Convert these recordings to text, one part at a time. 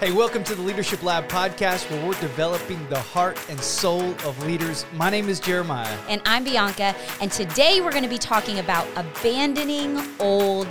Hey, welcome to the Leadership Lab podcast where we're developing the heart and soul of leaders. My name is Jeremiah. And I'm Bianca. And today we're going to be talking about abandoning old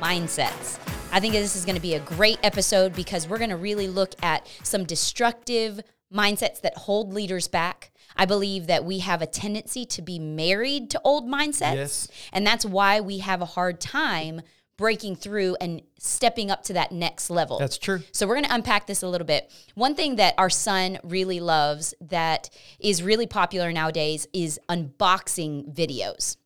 mindsets. I think this is going to be a great episode because we're going to really look at some destructive mindsets that hold leaders back. I believe that we have a tendency to be married to old mindsets. Yes. And that's why we have a hard time breaking through and stepping up to that next level. That's true. So we're going to unpack this a little bit. One thing that our son really loves that is really popular nowadays is unboxing videos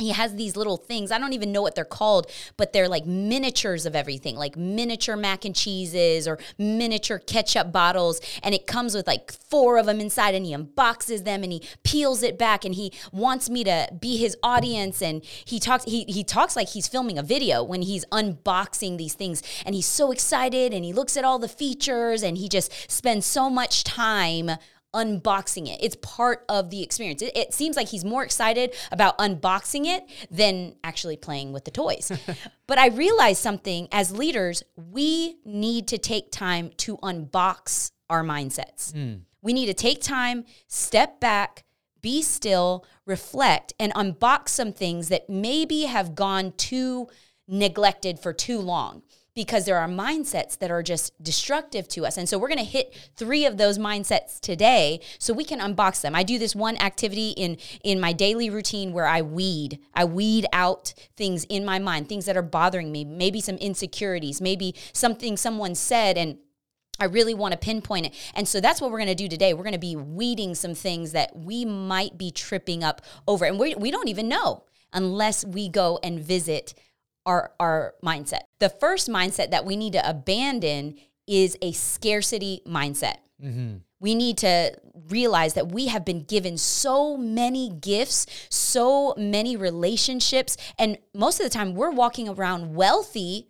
he has these little things. I don't even know what they're called, but they're like miniatures of everything, like miniature mac and cheeses or miniature ketchup bottles. And it comes with like four of them inside, and he unboxes them and he peels it back. And he wants me to be his audience. And he talks, he, he talks like he's filming a video when he's unboxing these things. And he's so excited and he looks at all the features and he just spends so much time unboxing it. It's part of the experience. It, it, seems like he's more excited about unboxing it than actually playing with the toys. but I realized something as leaders, we need to take time to unbox our mindsets. Mm. We need to take time, step back, be still, reflect, and unbox some things that maybe have gone too neglected for too long because there are mindsets that are just destructive to us. And so we're going to hit three of those mindsets today so we can unbox them. I do this one activity in in my daily routine where I weed. I weed out things in my mind, things that are bothering me, maybe some insecurities, maybe something someone said and I really want to pinpoint it. And so that's what we're going to do today. We're going to be weeding some things that we might be tripping up over. And we, we don't even know unless we go and visit our, our mindset. The first mindset that we need to abandon is a scarcity mindset. Mm-hmm. We need to realize that we have been given so many gifts, so many relationships, and most of the time we're walking around wealthy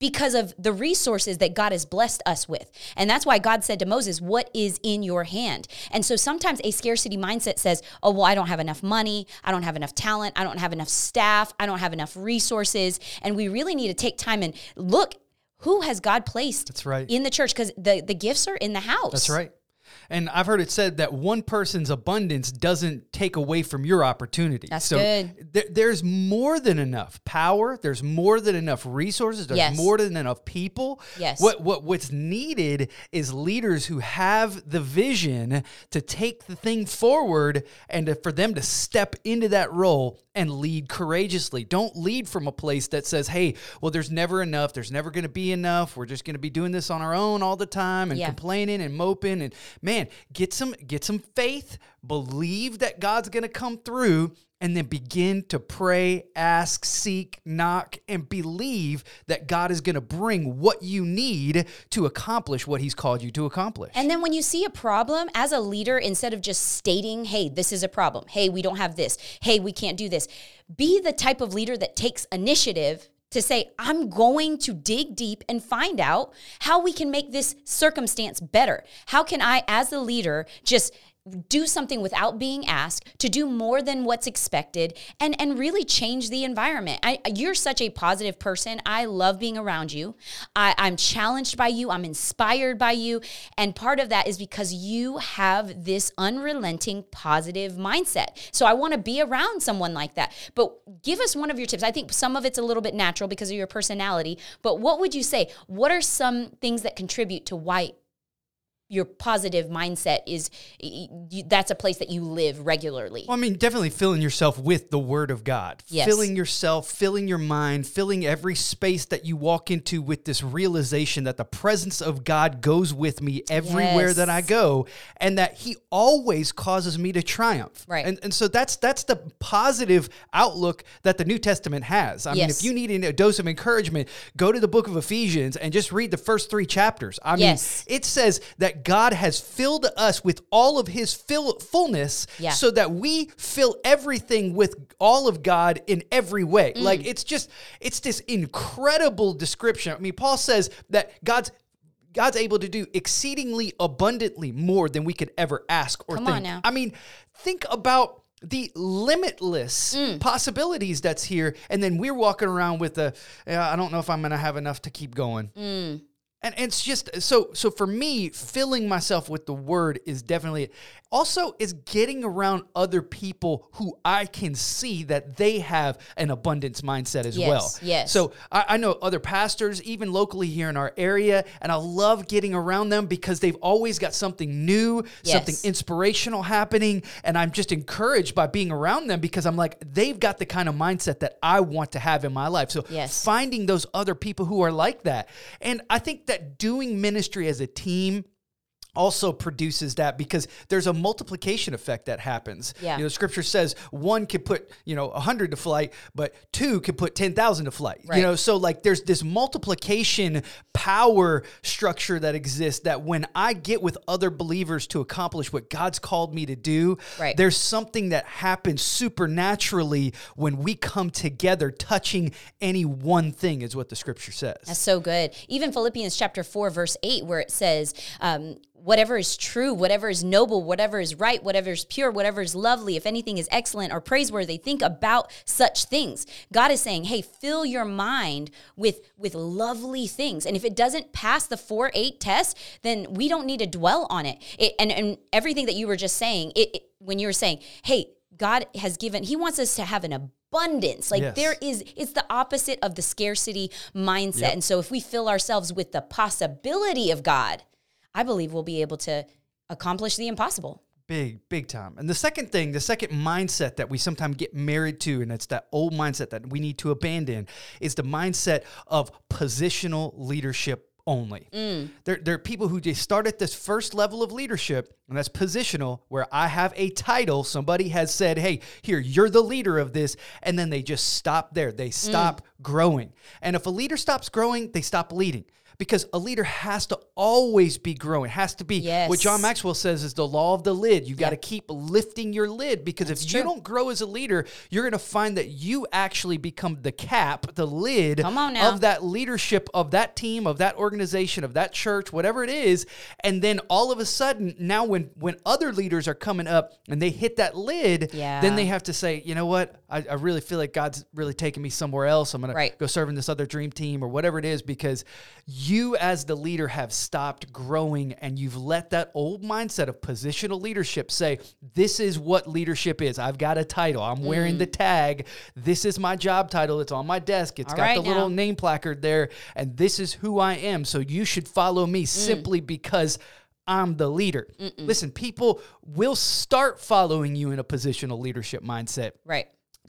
because of the resources that God has blessed us with. And that's why God said to Moses, What is in your hand? And so sometimes a scarcity mindset says, Oh, well, I don't have enough money. I don't have enough talent. I don't have enough staff. I don't have enough resources. And we really need to take time and look who has God placed that's right. in the church because the, the gifts are in the house. That's right. And I've heard it said that one person's abundance doesn't take away from your opportunity. That's so good. Th- there's more than enough power. There's more than enough resources. There's yes. more than enough people. Yes. What what what's needed is leaders who have the vision to take the thing forward and to, for them to step into that role and lead courageously. Don't lead from a place that says, "Hey, well, there's never enough. There's never going to be enough. We're just going to be doing this on our own all the time and yeah. complaining and moping." And man, get some get some faith. Believe that God's going to come through, and then begin to pray, ask, seek, knock, and believe that God is going to bring what you need to accomplish what He's called you to accomplish. And then when you see a problem as a leader, instead of just stating, hey, this is a problem, hey, we don't have this, hey, we can't do this, be the type of leader that takes initiative to say, I'm going to dig deep and find out how we can make this circumstance better. How can I, as a leader, just do something without being asked to do more than what's expected and and really change the environment. I, you're such a positive person. I love being around you. I, i'm challenged by you. I'm inspired by you. And part of that is because you have this unrelenting positive mindset. So i want to be around someone like that. But give us one of your tips. I think some of it's a little bit natural because of your personality but what would you say? What are some things that contribute to why your positive mindset is you, that's a place that you live regularly. Well, I mean, definitely filling yourself with the Word of God. Yes. Filling yourself, filling your mind, filling every space that you walk into with this realization that the presence of God goes with me everywhere yes. that I go and that He always causes me to triumph. Right. And, and so that's that's the positive outlook that the New Testament has. I yes. mean, if you need a dose of encouragement, go to the book of Ephesians and just read the first three chapters. I mean, it says that God has filled us with all of his fill, fullness yeah. so that we fill everything with all of God in every way. Mm. Like it's just, it's this incredible description. I mean, Paul says that God's God's able to do exceedingly abundantly more than we could ever ask or Come think. On now. I mean, think about the limitless mm. possibilities that's here, and then we're walking around with the, I don't know if I'm going to have enough to keep going. Mm. And it's just so so for me, filling myself with the word is definitely it. Also, is getting around other people who I can see that they have an abundance mindset as Yes, well. yes. So I, I know other pastors, even locally here in our area, and I love getting around them because they've always got something new, something inspirational happening. And I'm just encouraged by being around them because I'm like, they've got the kind of mindset that I want to have in my life. So Yes. finding those other people who are like that. And I think that doing ministry as a team also produces that because there's a multiplication effect that happens. Yeah. You know, scripture says one could put, you know, a hundred to flight, but two could put 10,000 to flight. You know, so like there's this multiplication power structure that exists that when I get with other believers to accomplish what God's called me to do, Right. there's something that happens supernaturally when we come together touching any one thing is what the scripture says. That's so good. Even Philippians chapter 4, verse 8, where it says, um, whatever is true, whatever is noble, whatever is right, whatever is pure, whatever is lovely, if anything is excellent or praiseworthy, think about such things. God is saying, hey, fill your mind with, with lovely things. And if it doesn't pass the 4 8 test, then we don't need to dwell on it. it and, and everything that you were just saying, it, it- when you were saying, hey, God has given, He wants us to have an abundance. Like Yes. there is, it's the opposite of the scarcity mindset. And so if we fill ourselves with the possibility of God, I believe we'll be able to accomplish the impossible. Big, big time. And the second thing, the second mindset that we sometimes get married to, and it's that old mindset that we need to abandon, is the mindset of positional leadership only. Mm. There, there are people who just start at this first level of leadership, and that's positional, where I have a title. Somebody has said, hey, here, you're the leader of this. And then they just stop there. They mm. stop growing. And if a leader stops growing, they stop leading. Because a leader has to always be growing, has to be what John Maxwell says is the law of the lid. You got to keep lifting your lid because if you don't grow as a leader, you're going to find that you actually become the cap, the lid Come on now. of that leadership of that team, of that organization, of that church, whatever it is. And then all of a sudden, now when when other leaders are coming up and they hit that lid, Yeah. then they have to say, you know what? I, I really feel like God's really taking me somewhere else. I'm going Right. to go serve in this other dream team or whatever it is because you as the leader have stopped growing and you've let that old mindset of positional leadership say this is what leadership is. I've got a title. I'm wearing the mm. tag. This is my job title. It's on my desk. It's All got right the little name placard there and this is who i am. So you should follow me mm. simply because I'm the leader. Listen, people will start following you in a positional leadership mindset. Right.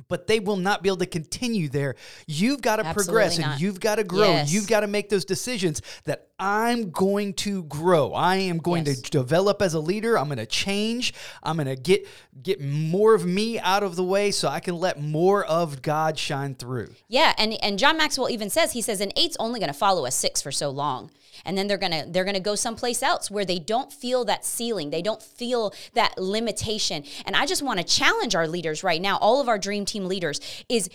But they will not be able to continue there. You've got to Absolutely progress and you've got to grow. Yes. You've got to make those decisions that I'm going to grow. I am going Yes. to develop as a leader. I'm going to change. I'm going to get get more of me out of the way so I can let more of God shine through. Yeah, and and John Maxwell even says he says an eight's only going to follow a six for so long, and then they're gonna they're gonna go someplace else where they don't feel that ceiling, they don't feel that limitation. And I just want to challenge our leaders right now, all of our dream team leaders, is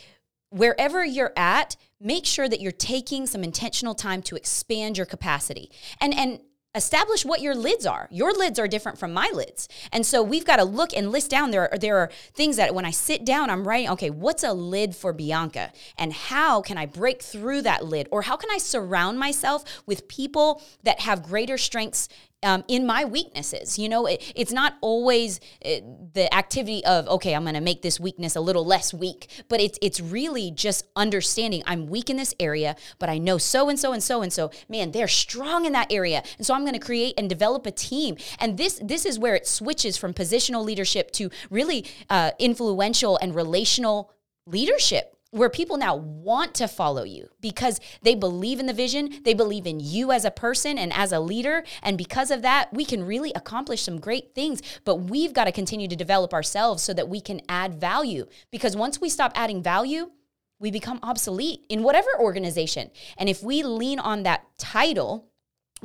wherever you're at, make sure that you're taking some intentional time to expand your capacity and and establish what your lids are. Your lids are different from my lids. And so we've got to look and list down there are, there are things that when I sit down I'm writing okay, what's a lid for Bianca and how can I break through that lid or how can I surround myself with people that have greater strengths um, in my weaknesses. You know, it, it's not always uh, the activity of okay, I'm going to make this weakness a little less weak, but it's it's really just understanding I'm weak in this area, but I know so and so and so and so. Man, they're strong in that area, and so I'm going to create and develop a team. And this this is where it switches from positional leadership to really uh, influential and relational leadership where people now want to follow you because they believe in the vision, they believe in you as a person and as a leader. And because of that, we can really accomplish some great things. But we've got to continue to develop ourselves so that we can add value. Because once we stop adding value, we become obsolete in whatever organization. And if we lean on that title,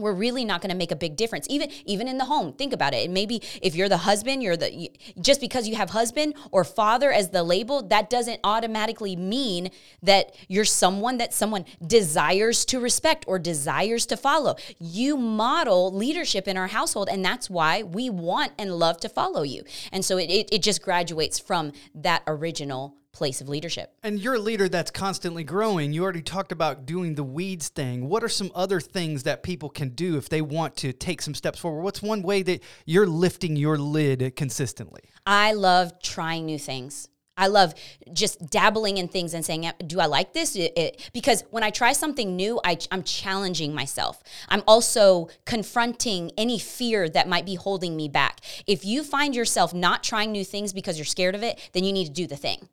we're really not going to make a big difference even even in the home. Think about it. Maybe if you're the husband you're the just because you have husband or father as the label that doesn't automatically mean that you're someone that someone desires to respect or desires to follow. You model leadership in our household and that's why we want and love to follow you. And so it, it, it just graduates from that original place of leadership. And you're a leader that's constantly growing. You already talked about doing the weeds thing. What are some other things that people can do if they want to take some steps forward? What's one way that you're lifting your lid consistently? I love trying new things. I love just dabbling in things and saying, "Do I like this?" It, it, because when I try something new, I, I'm challenging myself. I'm also confronting any fear that might be holding me back. If you find yourself not trying new things because you're scared of it, then you need to do the thing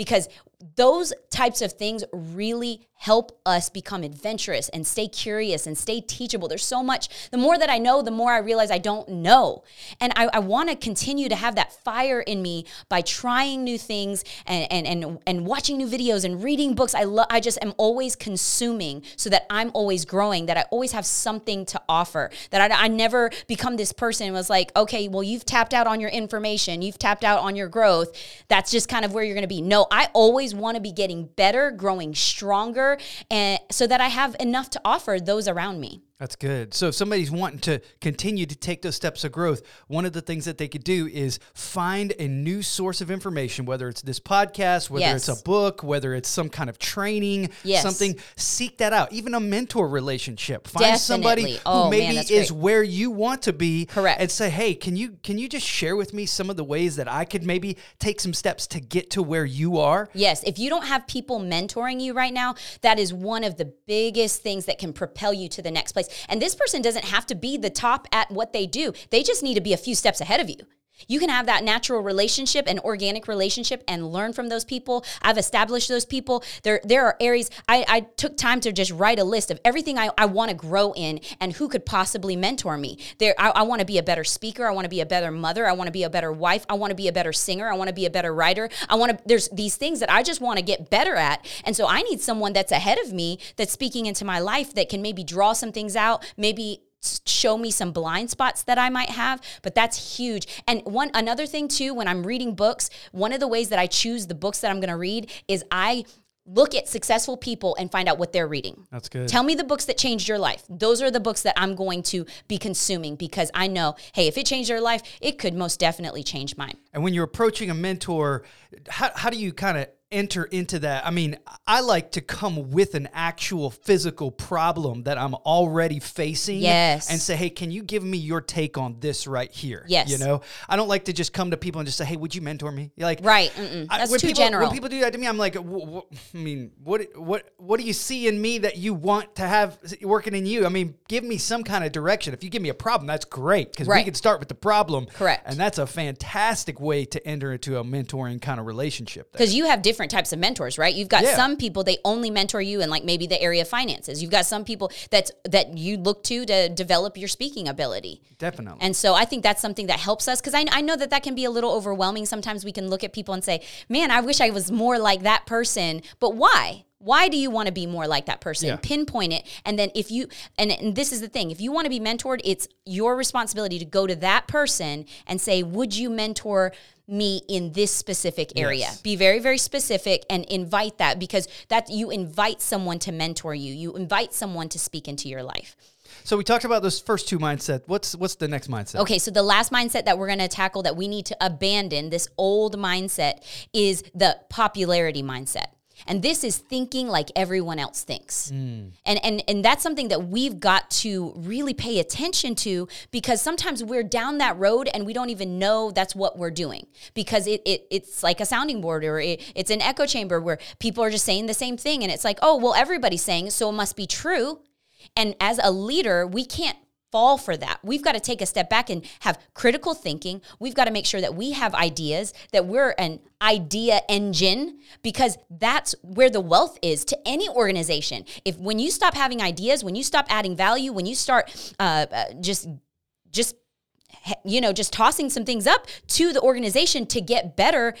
because those types of things really help us become adventurous and stay curious and stay teachable. There's so much. The more that I know, the more I realize I don't know. And I, I want to continue to have that fire in me by trying new things and, and, and, and watching new videos and reading books. I, lo- I just am always consuming so that I'm always growing, that I always have something to offer, that I, I never become this person and was like, okay, well, you've tapped out on your information, you've tapped out on your growth. That's just kind of where you're going to be. No, I always want to be getting better, growing stronger, and so that I have enough to offer those around me. That's good. So if somebody's wanting to continue to take those steps of growth, one of the things that they could do is find a new source of information, whether it's this podcast, whether Yes. it's a book, whether it's some kind of training, Yes. something, seek that out. Even a mentor relationship. Find somebody who Oh, maybe that's is where you want to be. Correct. And say, hey, can you can you just share with me some of the ways that I could maybe take some steps to get to where you are? Yes, if you don't have people mentoring you right now, that is one of the biggest things that can propel you to the next place. And this person doesn't have to be the top at what they do, they just need to be a few steps ahead of you. You can have that natural relationship and organic relationship and learn from those people. I've established those people. There, there are areas I, I took time to just write a list of everything I, I want to grow in and who could possibly mentor me. There, I, I want to be a better speaker. I want to be a better mother. I want to be a better wife. I want to be a better singer. I want to be a better writer. I want to. There's these things that I just want to get better at, and so I need someone that's ahead of me that's speaking into my life that can maybe draw some things out, maybe show me some blind spots that I might have, but that's huge. And one another thing too, when I'm reading books, one of the ways that I choose the books that I'm going to read is I look at successful people and find out what they're reading. That's good. Tell me the books that changed your life. Those are the books that I'm going to be consuming because I know, hey, if it changed their life, it could most definitely change mine. And when you're approaching a mentor, how, how do you kind of enter into that? I mean, I like to come with an actual physical problem that I'm already facing. Yes. And say, hey, can you give me your take on this right here? Yes. You know, I don't like to just come to people and just say, hey, would you mentor me? You're like, Right. Mm-mm. That's when too people, general. When people do that to me, I'm like, wh- wh- I mean, what, what, what do you see in me that you want to have working in you? I mean, give me some kind of direction. If you give me a problem, that's great because we can start with the problem. Correct. And that's a fantastic way to enter into a mentoring kind of relationship. because you have different types of mentors, right? You've got Yeah. some people they only mentor you in like maybe the area of finances. You've got some people that's that you look to to develop your speaking ability. Definitely. And so I think that's something that helps us because I, I know that that can be a little overwhelming. Sometimes we can look at people and say, man, I wish I was more like that person. But why? Why do you want to be more like that person? Yeah. Pinpoint it. And then if you, and, and this is the thing, if you want to be mentored, it's your responsibility to go to that person and say, would you mentor me in this specific area? Yes. Be very, very specific and invite that because that you invite someone to mentor you. You invite someone to speak into your life. so we talked about those first two mindset. What's what's the next mindset? Okay, so the last mindset that we're going to tackle that we need to abandon, this old mindset, is the popularity mindset. And this is thinking like everyone else thinks. Mm. And, and and that's something that we've got to really pay attention to because sometimes we're down that road and we don't even know that's what we're doing because it, it it's like a sounding board or it, it's an echo chamber where people are just saying the same thing and it's like, oh, well, everybody's saying so it must be true. And as a leader, we can't fall for that. We've got to take a step back and have critical thinking. We've got to make sure that we have ideas, that we're an idea engine, because that's where the wealth is to any organization. If when you stop having ideas, when you stop adding value, when you start uh, uh, just just you know just tossing some things up to the organization to get better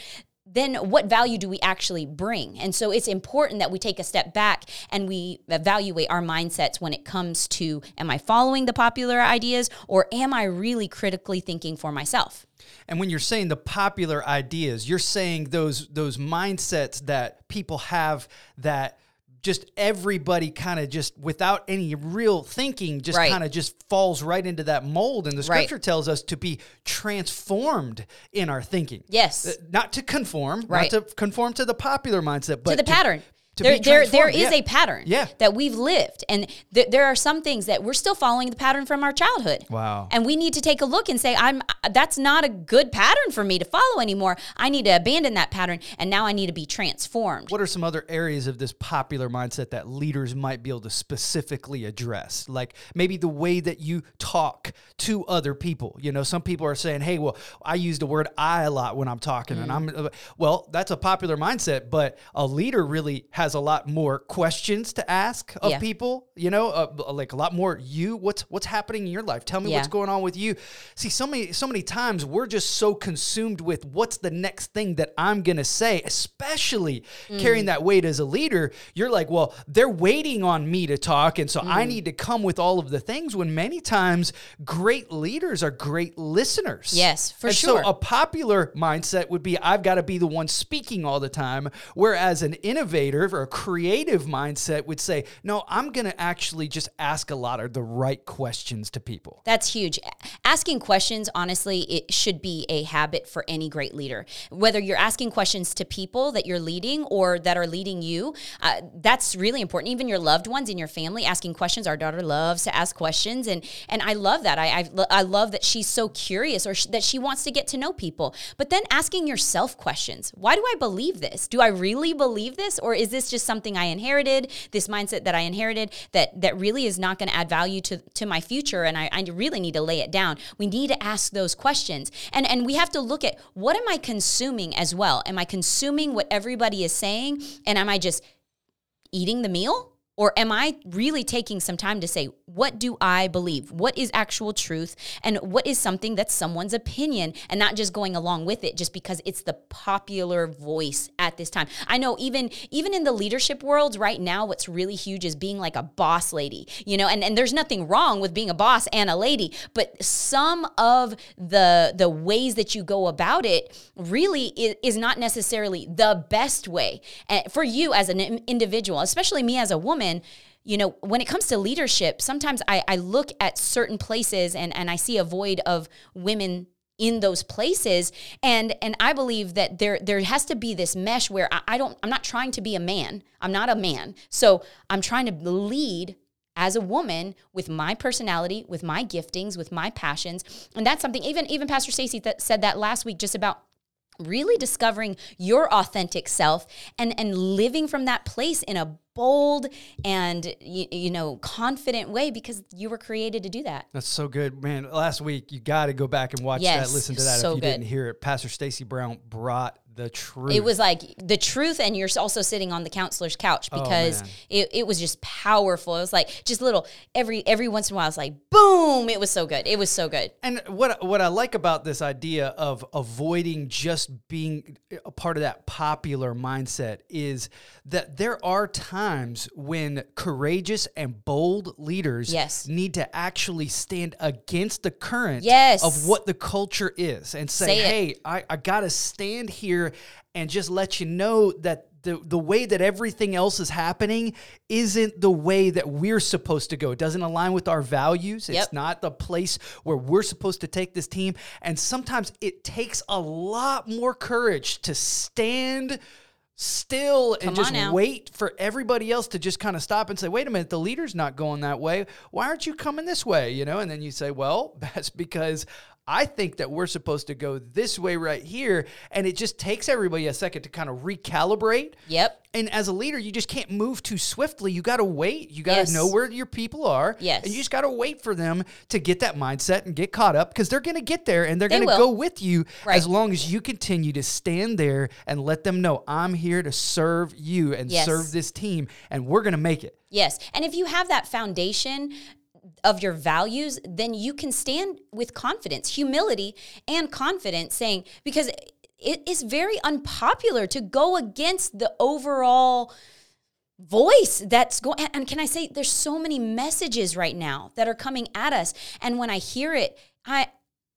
then what value do we actually bring? And so it's important that we take a step back and we evaluate our mindsets when it comes to am I following the popular ideas or am I really critically thinking for myself? And when you're saying the popular ideas, you're saying those those mindsets that people have that just everybody kind of just without any real thinking just Right. kind of just falls right into that mold and the Right. scripture tells us to be transformed in our thinking Yes. Uh, not to conform Right. not to conform to the popular mindset but to the pattern. To there, be there, there is Yeah. a pattern Yeah. that we've lived, and th- there are some things that we're still following the pattern from our childhood. Wow. And we need to take a look and say, "I'm that's not a good pattern for me to follow anymore. I need to abandon that pattern, and now I need to be transformed." What are some other areas of this popular mindset that leaders might be able to specifically address? Like maybe the way that you talk to other people. You know, some people are saying, "Hey, well, I use the word I a lot when I'm talking," and I'm Mm. well, that's a popular mindset, but a leader really has a lot more questions to ask of Yeah. people. You know, uh, like a lot more. You, what's what's happening in your life? Tell me what's going on with you. See, so many so many times we're just so consumed with what's the next thing that I'm gonna say, especially Mm. carrying that weight as a leader. You're like, well, they're waiting on me to talk, and so Mm. I need to come with all of the things. When many times great leaders are great listeners. Yes, for and sure. So a popular mindset would be I've got to be the one speaking all the time, whereas an innovator or a creative mindset would say, no, I'm gonna actually just ask a lot of the right questions to people. That's huge. Asking questions, honestly, it should be a habit for any great leader. Whether you're asking questions to people that you're leading or that are leading you, uh, that's really important. Even your loved ones in your family asking questions. Our daughter loves to ask questions, and and I love that. I I, I love that she's so curious or sh- that she wants to get to know people. But then asking yourself questions: Why do I believe this? Do I really believe this, or is this just something I inherited? This mindset that I inherited that that really is not going to add value to to my future, and I, I really need to lay it down. We need to ask those questions, and and we have to look at what am I consuming as well. Am I consuming what everybody is saying, and am I just eating the meal? Or am I really taking some time to say, what do I believe? What is actual truth? And what is something that's someone's opinion and not just going along with it just because it's the popular voice at this time? I know even even in the leadership world right now, what's really huge is being like a boss lady, you know, and, and there's nothing wrong with being a boss and a lady, but some of the the ways that you go about it really is, is not necessarily the best way for you as an individual, especially me as a woman you know, when it comes to leadership, sometimes I, I look at certain places and, and I see a void of women in those places and and I believe that there there has to be this mesh where I, I don't I'm not trying to be a man. I'm not a man. So I'm trying to lead as a woman with my personality, with my giftings, with my passions. And that's something even even Pastor Stacy th- said that last week just about really discovering your authentic self and and living from that place in a bold and you, you know confident way because you were created to do that That's so good, man. Last week, you got to go back and watch Yes, that, listen to that so if you good. didn't hear it. Pastor Stacy Brown brought the truth. it was like the truth and you're also sitting on the counselor's couch oh, because Oh, it, it was just powerful it was like just little every every once in a while it's like boom it was so good it was so good And what what I like about this idea of avoiding just being a part of that popular mindset is that there are times when courageous and bold leaders Yes. need to actually stand against the current Yes. of what the culture is and say, Say hey, I, I got to stand here and just let you know that the, the way that everything else is happening isn't the way that we're supposed to go. It doesn't align with our values. It's Yep. not the place where we're supposed to take this team. And sometimes it takes a lot more courage to stand still and just wait for everybody else to just kind of stop and say, wait a minute, the leader's not going that way. Why aren't you coming this way? You know, and then you say, well, that's because I think that we're supposed to go this way right here. And it just takes everybody a second to kind of recalibrate. yep And as a leader, you just can't move too swiftly. You got to wait. You got to Yes. know where your people are. Yes. And you just got to wait for them to get that mindset and get caught up because they're going to get there and they're They going to go with you Right. as long as you continue to stand there and let them know I'm here to serve you and Yes. serve this team and we're going to make it. Yes. And if you have that foundation of your values, then you can stand with confidence, humility, and confidence, saying, because it is very unpopular to go against the overall voice that's going and can i say there's so many messages right now that are coming at us. And when i hear it i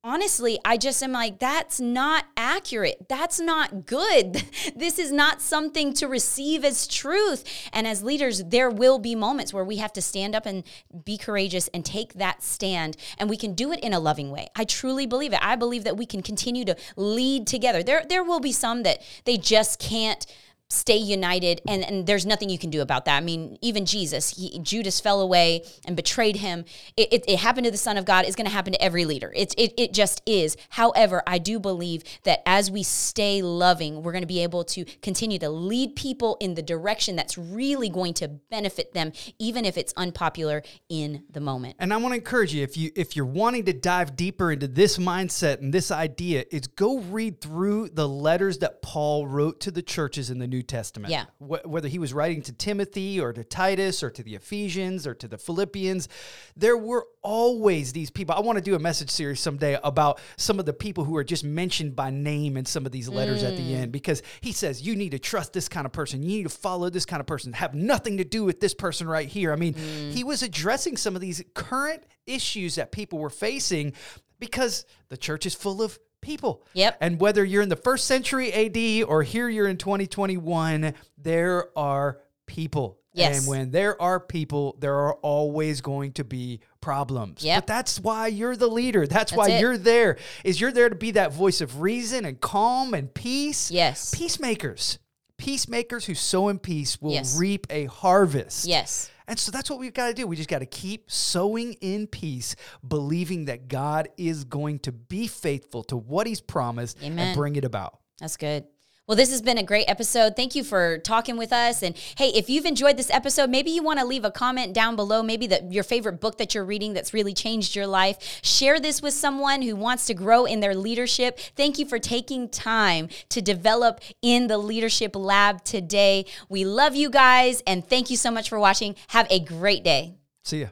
honestly, I just am like, that's not accurate. That's not good. this is not something to receive as truth. And as leaders, there will be moments where we have to stand up and be courageous and take that stand. And we can do it in a loving way. I truly believe it. I believe that we can continue to lead together. There, there will be some that they just can't stay united and, and there's nothing you can do about that. I mean even jesus he, judas fell away and betrayed him. It, it, it happened to the son of god. It's going to happen to every leader. It, it, it just is. However i do believe that as we stay loving we're going to be able to continue to lead people in the direction that's really going to benefit them even if it's unpopular in the moment. And i want to encourage you if you if you're wanting to dive deeper into this mindset and this idea is go read through the letters that paul wrote to the churches in the new Testament. Yeah. Wh- whether he was writing to Timothy or to Titus or to the Ephesians or to the Philippians, there were always these people. I want to do a message series someday about some of the people who are just mentioned by name in some of these letters mm. at the mm. end because he says you need to trust this kind of person. You need to follow this kind of person. Have nothing to do with this person right here. I mean, mm. he was addressing some of these current issues that people were facing because the church is full of people. Yep. And whether you're in the first century AD or here you're in 2021, there are people. Yes. And when there are people, there are always going to be problems. Yep. But that's why you're the leader. That's, that's why it. you're there. Is you're there to be that voice of reason and calm and peace. Yes. Peacemakers. Peacemakers who sow in peace will yes. reap a harvest. Yes. And so that's what we've got to do. We just got to keep sowing in peace, believing that God is going to be faithful to what he's promised Amen. and bring it about. That's good. Well, this has been a great episode. Thank you for talking with us. And hey, if you've enjoyed this episode, maybe you want to leave a comment down below, maybe your favorite book that you're reading that's really changed your life. Share this with someone who wants to grow in their leadership. Thank you for taking time to develop in the leadership lab today. We love you guys and thank you so much for watching. Have a great day. See ya.